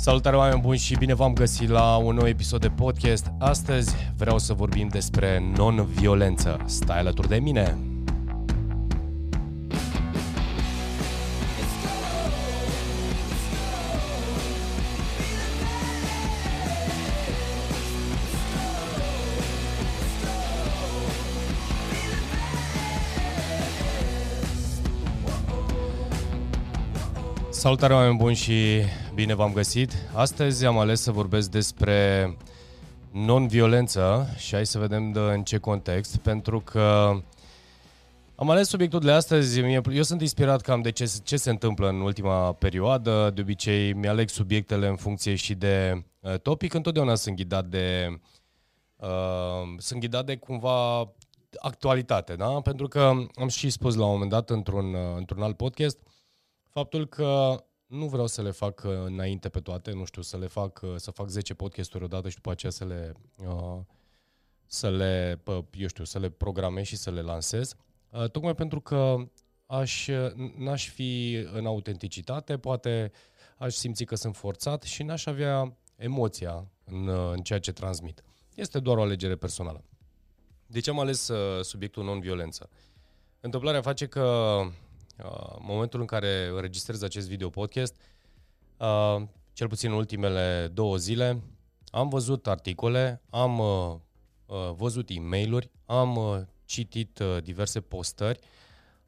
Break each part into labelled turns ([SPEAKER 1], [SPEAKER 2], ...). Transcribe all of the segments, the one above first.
[SPEAKER 1] Salutare oameni buni și bine v-am găsit la un nou episod de podcast. Astăzi vreau să vorbim despre non-violență. Stai alături de mine! Salutare oameni buni și bine v-am găsit. Astăzi am ales să vorbesc despre non-violență și hai să vedem de în ce context, pentru că am ales subiectul de astăzi, eu sunt inspirat cam de ce, ce se întâmplă în ultima perioadă, de obicei mi-aleg subiectele în funcție și de uh, topic, întotdeauna sunt ghidat de, uh, sunt ghidat de cumva actualitate, da? Pentru că am și spus la un moment dat într-un, uh, într-un alt podcast, faptul că nu vreau să le fac uh, înainte pe toate, nu știu, să le fac, uh, să fac 10 podcasturi odată și după aceea să le, uh, să le, eu știu, să le programez și să le lansez. Tocmai pentru că aș, n-aș fi în autenticitate, poate aș simți că sunt forțat și n-aș avea emoția în, în ceea ce transmit. Este doar o alegere personală. Deci am ales subiectul non-violență. Întâmplarea face că Uh, momentul în care înregistrez acest video podcast, uh, cel puțin în ultimele două zile, am văzut articole, am uh, văzut e mail am citit diverse postări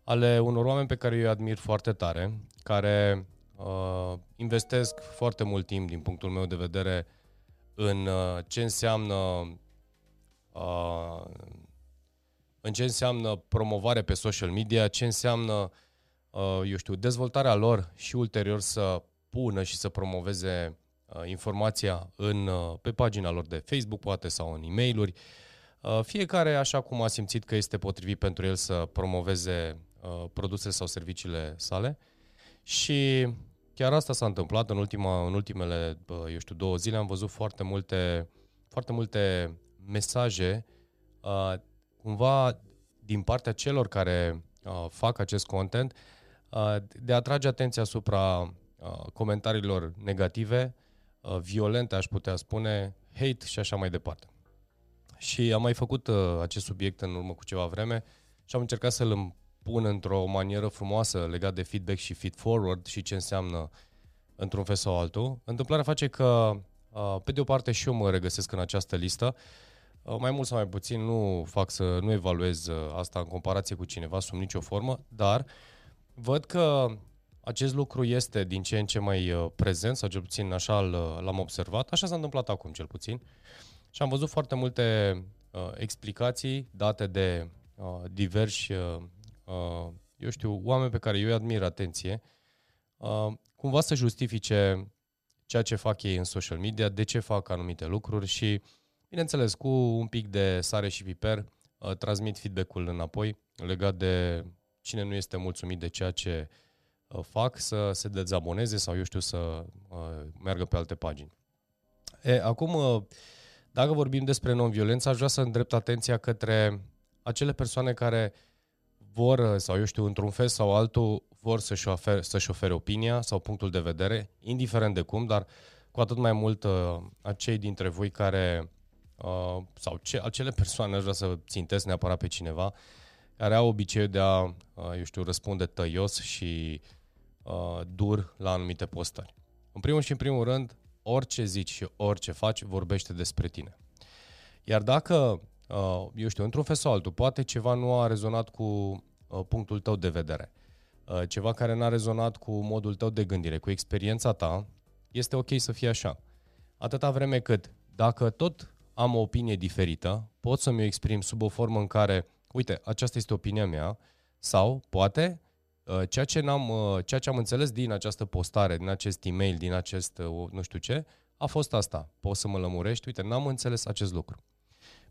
[SPEAKER 1] ale unor oameni pe care eu îi admir foarte tare, care uh, investesc foarte mult timp, din punctul meu de vedere, în uh, ce înseamnă uh, în ce înseamnă promovare pe social media, ce înseamnă Uh, eu știu, dezvoltarea lor și ulterior să pună și să promoveze uh, informația în, uh, pe pagina lor de Facebook, poate, sau în e mail Fiecare așa cum a simțit că este potrivit pentru el să promoveze produsele sau serviciile sale. Și chiar asta s-a întâmplat în, ultima, în ultimele, eu știu, două zile. Am văzut foarte multe, foarte multe mesaje cumva din partea celor care fac acest content Uh, de a atrage atenția asupra uh, comentariilor negative, uh, violente, aș putea spune, hate și așa mai departe. Și am mai făcut acest subiect în urmă cu ceva vreme și am încercat să-l pun într-o manieră frumoasă legat de feedback și feed forward și ce înseamnă într-un fel sau altul. Întâmplarea face că, pe de o parte, și eu mă regăsesc în această listă, mai mult sau mai puțin nu fac să nu evaluez asta în comparație cu cineva sub nicio formă, dar uh, Văd că acest lucru este din ce în ce mai uh, prezent, sau cel puțin așa uh, l-am observat. Așa s-a întâmplat acum, cel puțin. Și am văzut foarte multe uh, explicații date de uh, diversi, uh, uh, eu știu, oameni pe care eu îi admir atenție, uh, cumva să justifice ceea ce fac ei în social media, de ce fac anumite lucruri și, bineînțeles, cu un pic de sare și piper, uh, transmit feedback-ul înapoi legat de cine nu este mulțumit de ceea ce uh, fac să se dezaboneze sau, eu știu, să uh, meargă pe alte pagini. E, acum, uh, dacă vorbim despre non-violență, aș vrea să îndrept atenția către acele persoane care vor, sau eu știu, într-un fel sau altul, vor să-și ofere, să-și ofere opinia sau punctul de vedere, indiferent de cum, dar cu atât mai mult acei dintre voi care, sau ce, acele persoane, aș vrea să țintesc neapărat pe cineva, care au obiceiul de a, uh, eu știu, răspunde tăios și uh, dur la anumite postări. În primul și în primul rând, orice zici și orice faci vorbește despre tine. Iar dacă, uh, eu știu, într-un fel sau altul, poate ceva nu a rezonat cu uh, punctul tău de vedere, uh, ceva care n-a rezonat cu modul tău de gândire, cu experiența ta, este ok să fie așa. Atâta vreme cât, dacă tot am o opinie diferită, pot să mi-o exprim sub o formă în care uite, aceasta este opinia mea, sau poate uh, ceea ce, n-am, uh, ceea ce am înțeles din această postare, din acest e-mail, din acest uh, nu știu ce, a fost asta. Poți să mă lămurești? Uite, n-am înțeles acest lucru.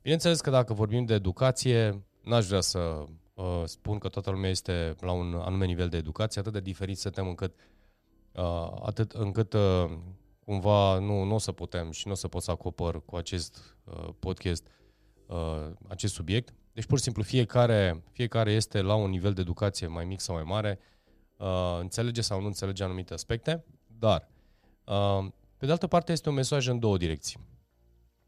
[SPEAKER 1] Bineînțeles că dacă vorbim de educație, n-aș vrea să uh, spun că toată lumea este la un anume nivel de educație, atât de diferit suntem încât, uh, atât încât uh, cumva nu, nu o să putem și nu o să pot să acopăr cu acest uh, podcast uh, acest subiect. Deci pur și simplu fiecare, fiecare este la un nivel de educație mai mic sau mai mare, uh, înțelege sau nu înțelege anumite aspecte, dar uh, Pe de altă parte, este un mesaj în două direcții.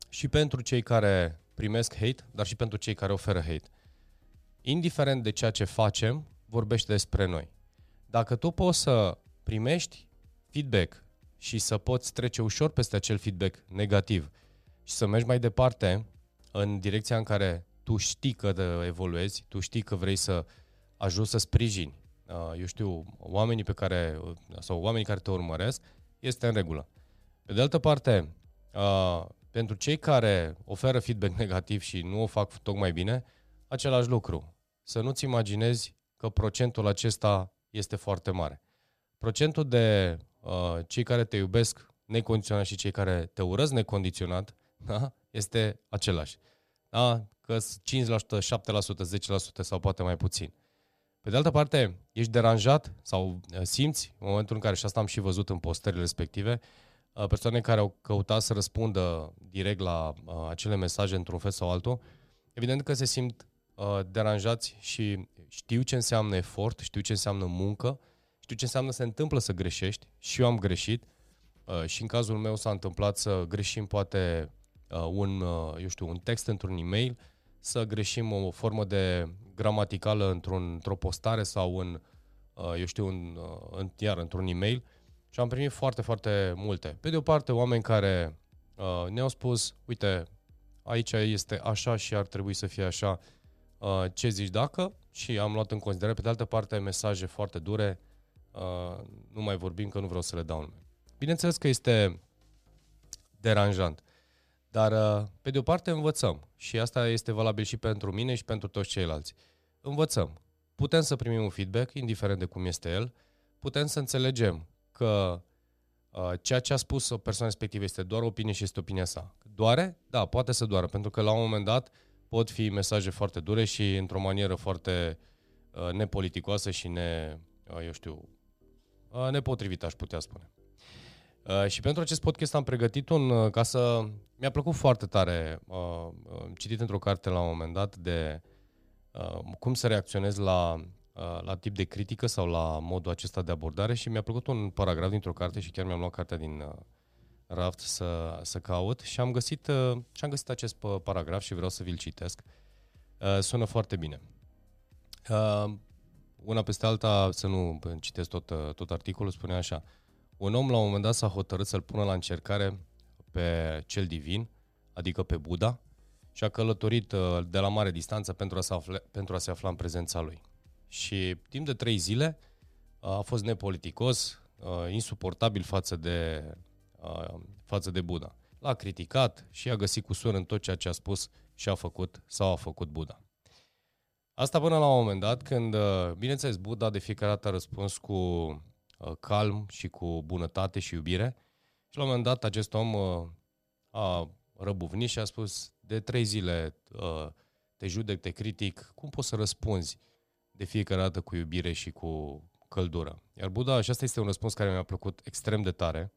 [SPEAKER 1] Și pentru cei care primesc hate, dar și pentru cei care oferă hate. Indiferent de ceea ce facem, vorbește despre noi. Dacă tu poți să primești feedback și să poți trece ușor peste acel feedback negativ și să mergi mai departe în direcția în care tu știi că evoluezi, tu știi că vrei să ajungi să sprijini, uh, eu știu, oamenii pe care, sau oamenii care te urmăresc, este în regulă. Pe de altă parte, uh, pentru cei care oferă feedback negativ și nu o fac tocmai bine, același lucru. Să nu-ți imaginezi că procentul acesta este foarte mare. Procentul de uh, cei care te iubesc necondiționat și cei care te urăsc necondiționat da? este același. Da? Că 5%, 7%, 10% sau poate mai puțin. Pe de altă parte, ești deranjat sau uh, simți, în momentul în care, și asta am și văzut în postările respective, uh, persoane care au căutat să răspundă direct la uh, acele mesaje într-un fel sau altul, evident că se simt deranjați și știu ce înseamnă efort, știu ce înseamnă muncă, știu ce înseamnă să întâmplă să greșești și eu am greșit și în cazul meu s-a întâmplat să greșim poate un, eu știu, un text într-un e-mail, să greșim o formă de gramaticală într-un, într-o postare sau în, uh, eu știu, în, uh, în, iar într-un e-mail și am primit foarte, foarte multe. Pe de o parte, oameni care uh, ne-au spus, uite, aici este așa și ar trebui să fie așa, uh, ce zici dacă? Și am luat în considerare. Pe de altă parte, mesaje foarte dure, uh, nu mai vorbim că nu vreau să le dau nume. Bineînțeles că este deranjant. Dar, uh, pe de o parte, învățăm. Și asta este valabil și pentru mine și pentru toți ceilalți. Învățăm. Putem să primim un feedback, indiferent de cum este el. Putem să înțelegem că uh, ceea ce a spus o persoană respectivă este doar opinie și este opinia sa. Doare? Da, poate să doară, pentru că la un moment dat pot fi mesaje foarte dure și într-o manieră foarte uh, nepoliticoasă și ne, uh, eu știu, uh, nepotrivită, aș putea spune. Uh, și pentru acest podcast am pregătit un, uh, ca să... Mi-a plăcut foarte tare, uh, uh, citit într-o carte la un moment dat de uh, cum să reacționez la, uh, la tip de critică sau la modul acesta de abordare și mi-a plăcut un paragraf dintr-o carte și chiar mi-am luat cartea din uh, raft să, să caut și am găsit, uh, și am găsit acest paragraf și vreau să vi-l citesc. Uh, sună foarte bine. Uh, una peste alta, să nu citesc tot, uh, tot articolul, spune așa – un om la un moment dat s-a hotărât să-l pună la încercare pe cel divin, adică pe Buddha, și a călătorit uh, de la mare distanță pentru a se afla, pentru a se afla în prezența lui. Și timp de trei zile uh, a fost nepoliticos, uh, insuportabil față de, față de Buddha. L-a criticat și a găsit cusur în tot ceea ce a spus și a făcut sau a făcut Buddha. Asta până la un moment dat când, bineînțeles, Buddha de fiecare dată a răspuns cu Uh, calm și cu bunătate și iubire. Și la un moment dat acest om uh, a răbuvnit și a spus de trei zile uh, te judec, te critic, cum poți să răspunzi de fiecare dată cu iubire și cu căldură? Iar Buddha, și asta este un răspuns care mi-a plăcut extrem de tare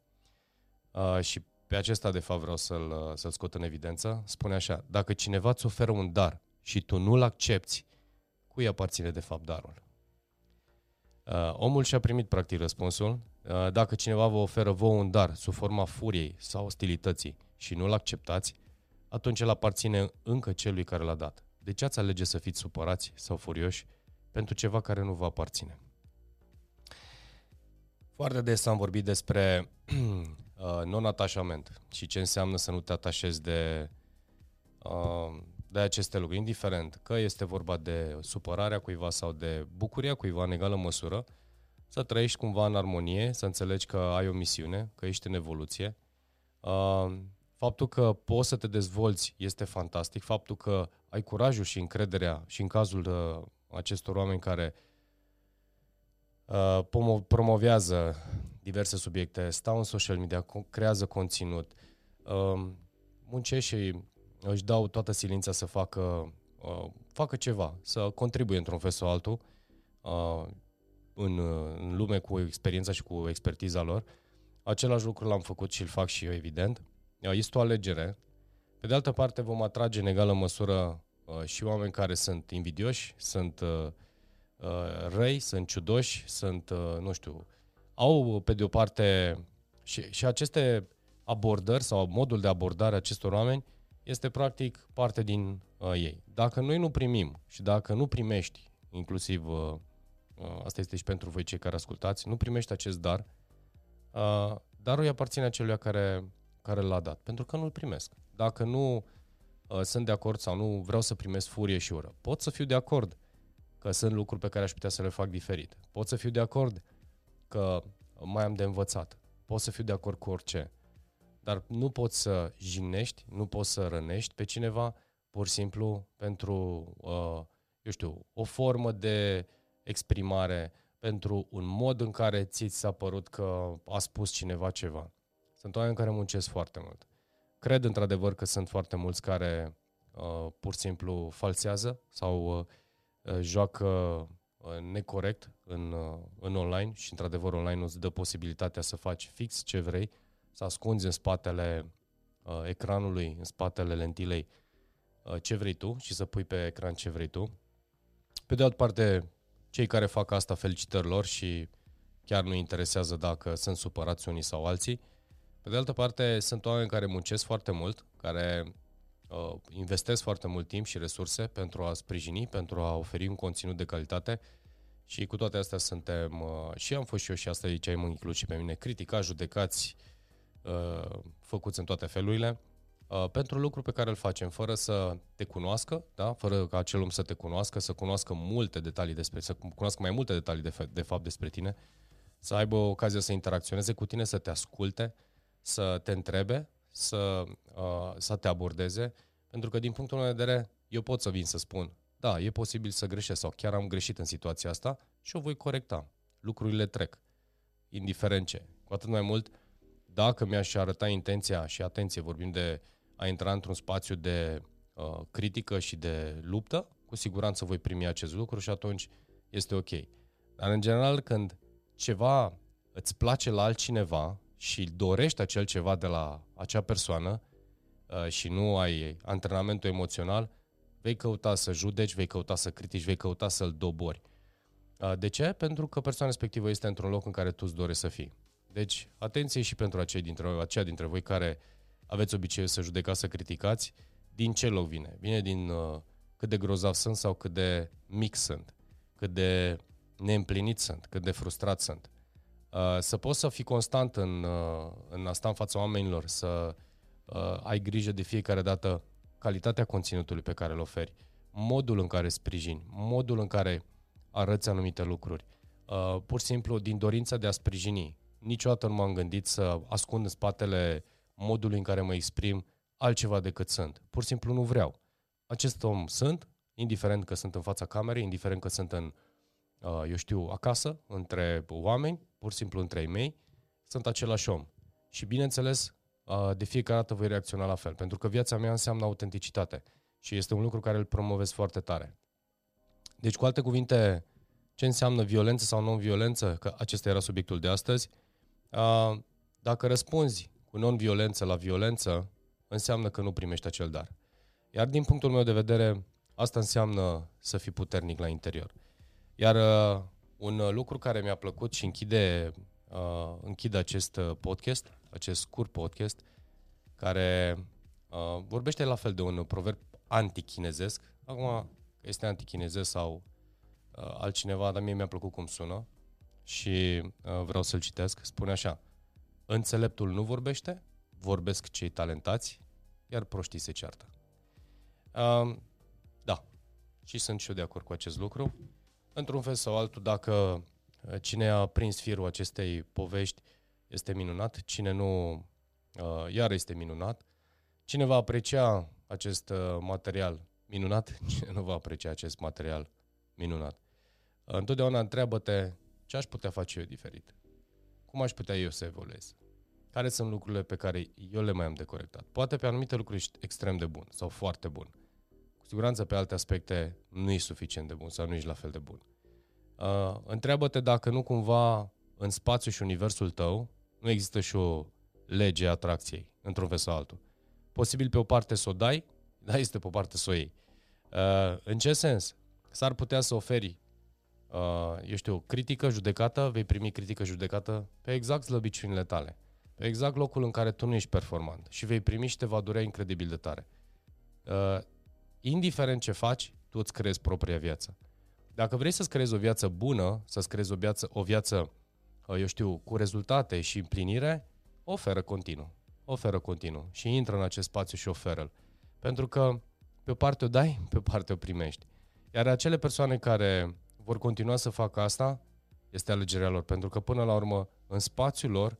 [SPEAKER 1] și pe acesta de fapt vreau să-l, să-l scot în evidență, spune așa, dacă cineva îți oferă un dar și tu nu-l accepti, cui aparține de fapt darul? Uh, omul și-a primit practic răspunsul. Uh, dacă cineva vă oferă vouă un dar sub forma furiei sau ostilității și nu-l acceptați, atunci el aparține încă celui care l-a dat. De ce ați alege să fiți supărați sau furioși pentru ceva care nu vă aparține? Foarte des am vorbit despre uh, non-atașament și ce înseamnă să nu te atașezi de uh, de aceste lucruri, indiferent că este vorba de supărarea cuiva sau de bucuria cuiva în egală măsură, să trăiești cumva în armonie, să înțelegi că ai o misiune, că ești în evoluție. Uh, faptul că poți să te dezvolți este fantastic, faptul că ai curajul și încrederea și în cazul uh, acestor oameni care uh, promovează diverse subiecte, stau în social media, creează conținut, muncești și își dau toată silința să facă, uh, facă ceva, să contribuie într-un fel sau altul uh, în, în lume cu experiența și cu expertiza lor. Același lucru l-am făcut și îl fac și eu, evident. Uh, este o alegere. Pe de altă parte, vom atrage în egală măsură uh, și oameni care sunt invidioși, sunt uh, uh, răi, sunt ciudoși, sunt, uh, nu știu, au pe de o parte și, și aceste abordări sau modul de abordare a acestor oameni este practic parte din uh, ei. Dacă noi nu primim și dacă nu primești, inclusiv uh, uh, asta este și pentru voi cei care ascultați, nu primești acest dar, uh, darul îi aparține acelui care, care l-a dat, pentru că nu-l primesc. Dacă nu uh, sunt de acord sau nu vreau să primesc furie și ură, pot să fiu de acord că sunt lucruri pe care aș putea să le fac diferit. Pot să fiu de acord că mai am de învățat. Pot să fiu de acord cu orice. Dar nu poți să jignești, nu poți să rănești pe cineva pur și simplu pentru, uh, eu știu, o formă de exprimare, pentru un mod în care ți s-a părut că a spus cineva ceva. Sunt oameni care muncesc foarte mult. Cred într-adevăr că sunt foarte mulți care uh, pur și simplu falsează sau uh, uh joacă uh, necorect în, uh, în online și într-adevăr online îți dă posibilitatea să faci fix ce vrei, să ascunzi în spatele uh, ecranului, în spatele lentilei uh, ce vrei tu și să pui pe ecran ce vrei tu. Pe de altă parte, cei care fac asta, felicitări lor și chiar nu interesează dacă sunt supărați unii sau alții. Pe de altă parte, sunt oameni care muncesc foarte mult, care uh, investesc foarte mult timp și resurse pentru a sprijini, pentru a oferi un conținut de calitate și cu toate astea suntem, uh, și am fost și eu și asta aici mă inclus și pe mine, criticați, judecați, uh, făcuți în toate felurile, uh, pentru lucruri pe care îl facem, fără să te cunoască, da? fără ca acel om să te cunoască, să cunoască multe detalii despre, să cunoască mai multe detalii de, fe- de fapt despre tine, să aibă ocazia să interacționeze cu tine, să te asculte, să te întrebe, să, uh, să te abordeze, pentru că din punctul meu de vedere, eu pot să vin să spun, da, e posibil să greșesc sau chiar am greșit în situația asta și o voi corecta. Lucrurile trec, indiferent ce. Cu atât mai mult, dacă mi-aș arăta intenția și atenție, vorbim de a intra într-un spațiu de uh, critică și de luptă, cu siguranță voi primi acest lucru și atunci este ok. Dar în general când ceva îți place la altcineva și dorești acel ceva de la acea persoană uh, și nu ai antrenamentul emoțional, vei căuta să judeci, vei căuta să critici, vei căuta să-l dobori. Uh, de ce? Pentru că persoana respectivă este într-un loc în care tu îți dorești să fii. Deci, atenție și pentru acei dintre, aceia dintre voi care aveți obiceiul să judecați, să criticați, din ce loc vine? Vine din uh, cât de grozav sunt sau cât de mic sunt, cât de neîmplinit sunt, cât de frustrat sunt. Uh, să poți să fii constant în, uh, în asta în fața oamenilor, să uh, ai grijă de fiecare dată calitatea conținutului pe care îl oferi, modul în care sprijini, modul în care arăți anumite lucruri, uh, pur și simplu din dorința de a sprijini. Niciodată nu m-am gândit să ascund în spatele modului în care mă exprim altceva decât sunt. Pur și simplu nu vreau. Acest om sunt, indiferent că sunt în fața camerei, indiferent că sunt în, uh, eu știu, acasă, între oameni, pur și simplu între ei mei, sunt același om. Și bineînțeles, uh, de fiecare dată voi reacționa la fel, pentru că viața mea înseamnă autenticitate și este un lucru care îl promovez foarte tare. Deci, cu alte cuvinte, ce înseamnă violență sau non-violență, că acesta era subiectul de astăzi, uh, dacă răspunzi cu non-violență la violență, înseamnă că nu primești acel dar. Iar din punctul meu de vedere, asta înseamnă să fii puternic la interior. Iar uh, un lucru care mi-a plăcut și închide, uh, închide acest uh, podcast, acest scurt podcast, care uh, vorbește la fel de un proverb antichinezesc. Acum, este antichinezesc sau uh, altcineva, dar mie mi-a plăcut cum sună și uh, vreau să-l citesc. Spune așa, înțeleptul nu vorbește, vorbesc cei talentați, iar proștii se ceartă. Uh, da, și sunt și eu de acord cu acest lucru. Într-un fel sau altul, dacă uh, cine a prins firul acestei povești este minunat, cine nu, uh, iar este minunat. Cine va aprecia acest uh, material minunat, cine nu va aprecia acest material minunat. Întotdeauna întreabă-te ce aș putea face eu diferit. Cum aș putea eu să evoluez? Care sunt lucrurile pe care eu le mai am de corectat? Poate pe anumite lucruri ești extrem de bun sau foarte bun. Cu siguranță pe alte aspecte nu ești suficient de bun sau nu ești la fel de bun. Uh, întreabă-te dacă nu cumva în spațiu și universul tău nu există și o lege a atracției, într-un fel sau altul. Posibil pe o parte să o dai, dar este pe o parte să o iei. Uh, în ce sens? S-ar putea să oferi, uh, eu știu, critică, judecată, vei primi critică, judecată pe exact slăbiciunile tale. pe exact locul în care tu nu ești performant și vei primi și te va durea incredibil de tare. Uh, indiferent ce faci, tu îți creezi propria viață. Dacă vrei să-ți creezi o viață bună, să-ți creezi o viață, o viață, uh, eu știu, cu rezultate și împlinire, oferă continuu. Oferă continuu și intră în acest spațiu și oferă-l. Pentru că pe o parte o dai, pe o parte o primești. Iar acele persoane care vor continua să facă asta, este alegerea lor. Pentru că până la urmă, în spațiul lor,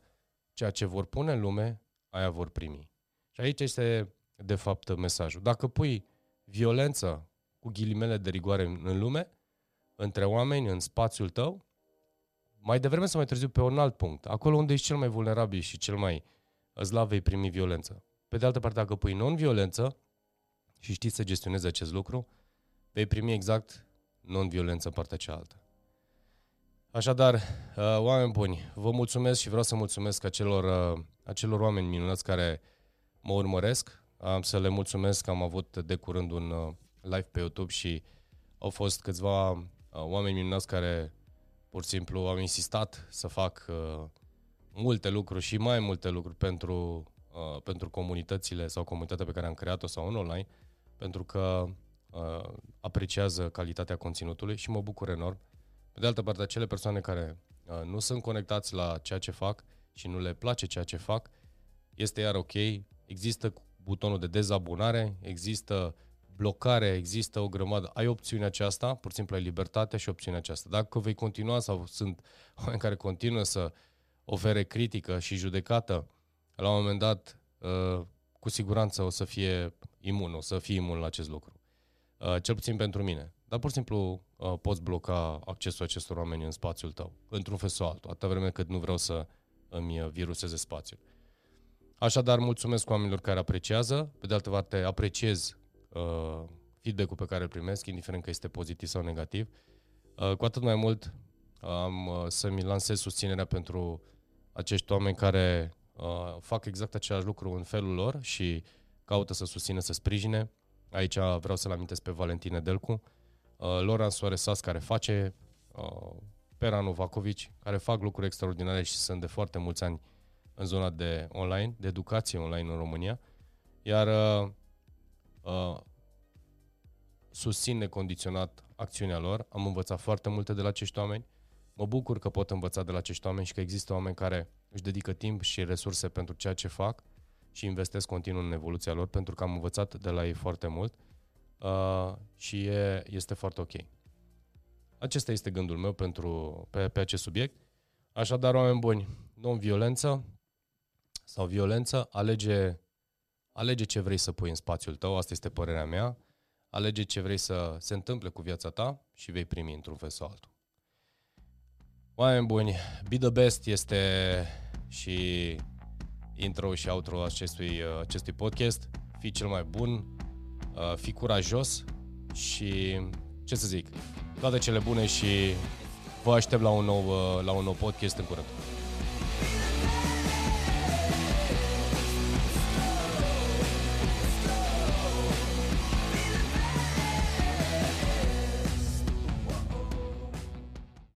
[SPEAKER 1] ceea ce vor pune în lume, aia vor primi. Și aici este, de fapt, mesajul. Dacă pui violență cu ghilimele de rigoare în lume, între oameni, în spațiul tău, mai devreme sau mai târziu pe un alt punct, acolo unde ești cel mai vulnerabil și cel mai slav vei primi violență. Pe de altă parte, dacă pui non-violență și știi să gestionezi acest lucru, vei primi exact non-violență în partea cealaltă. Așadar, uh, oameni buni, vă mulțumesc și vreau să mulțumesc acelor, uh, acelor oameni minunați care mă urmăresc. Am să le mulțumesc că am avut de curând un uh, live pe YouTube și au fost câțiva oameni minunați care pur și simplu au insistat să fac multe lucruri și mai multe lucruri pentru, pentru comunitățile sau comunitatea pe care am creat-o sau în online, pentru că apreciază calitatea conținutului și mă bucur enorm. Pe de altă parte, acele persoane care uh, nu sunt conectați la ceea ce fac și nu le place ceea ce fac, este iar ok. Există butonul de dezabonare, există blocare, există o grămadă. Ai opțiunea aceasta, pur și simplu ai libertatea și opțiunea aceasta. Dacă vei continua sau sunt oameni care continuă să ofere critică și judecată, la un moment dat, uh, cu siguranță o să fie imun, o să fie imun la acest lucru. Uh, cel puțin pentru mine. Dar pur și simplu uh, poți bloca accesul acestor oameni în spațiul tău, într-un fel sau altul, atâta vreme cât nu vreau să îmi viruseze spațiul. Așadar, mulțumesc oamenilor care apreciază, pe de altă parte apreciez uh, feedback-ul pe care îl primesc, indiferent că este pozitiv sau negativ. Uh, cu atât mai mult am uh, să-mi lansez susținerea pentru acești oameni care uh, fac exact același lucru în felul lor și caută să susțină, să sprijine. Aici vreau să-l amintesc pe Valentine Delcu, uh, Loran Soaresas, care face, uh, Peranu Vacovici, care fac lucruri extraordinare și sunt de foarte mulți ani în zona de online, de educație online în România, iar uh, uh, susțin necondiționat acțiunea lor. Am învățat foarte multe de la acești oameni. Mă bucur că pot învăța de la acești oameni și că există oameni care își dedică timp și resurse pentru ceea ce fac și investesc continuu în evoluția lor pentru că am învățat de la ei foarte mult uh, și e, este foarte ok. Acesta este gândul meu pentru, pe, pe acest subiect. Așadar, oameni buni, non-violență sau violență, alege, alege ce vrei să pui în spațiul tău, asta este părerea mea, alege ce vrei să se întâmple cu viața ta și vei primi într-un fel sau altul. Oameni buni, Be The Best este și intro și outro acestui, acestui podcast. Fii cel mai bun, Uh, fi curajos și, ce să zic, toate cele bune și vă aștept la un nou, uh, la un nou podcast în curând.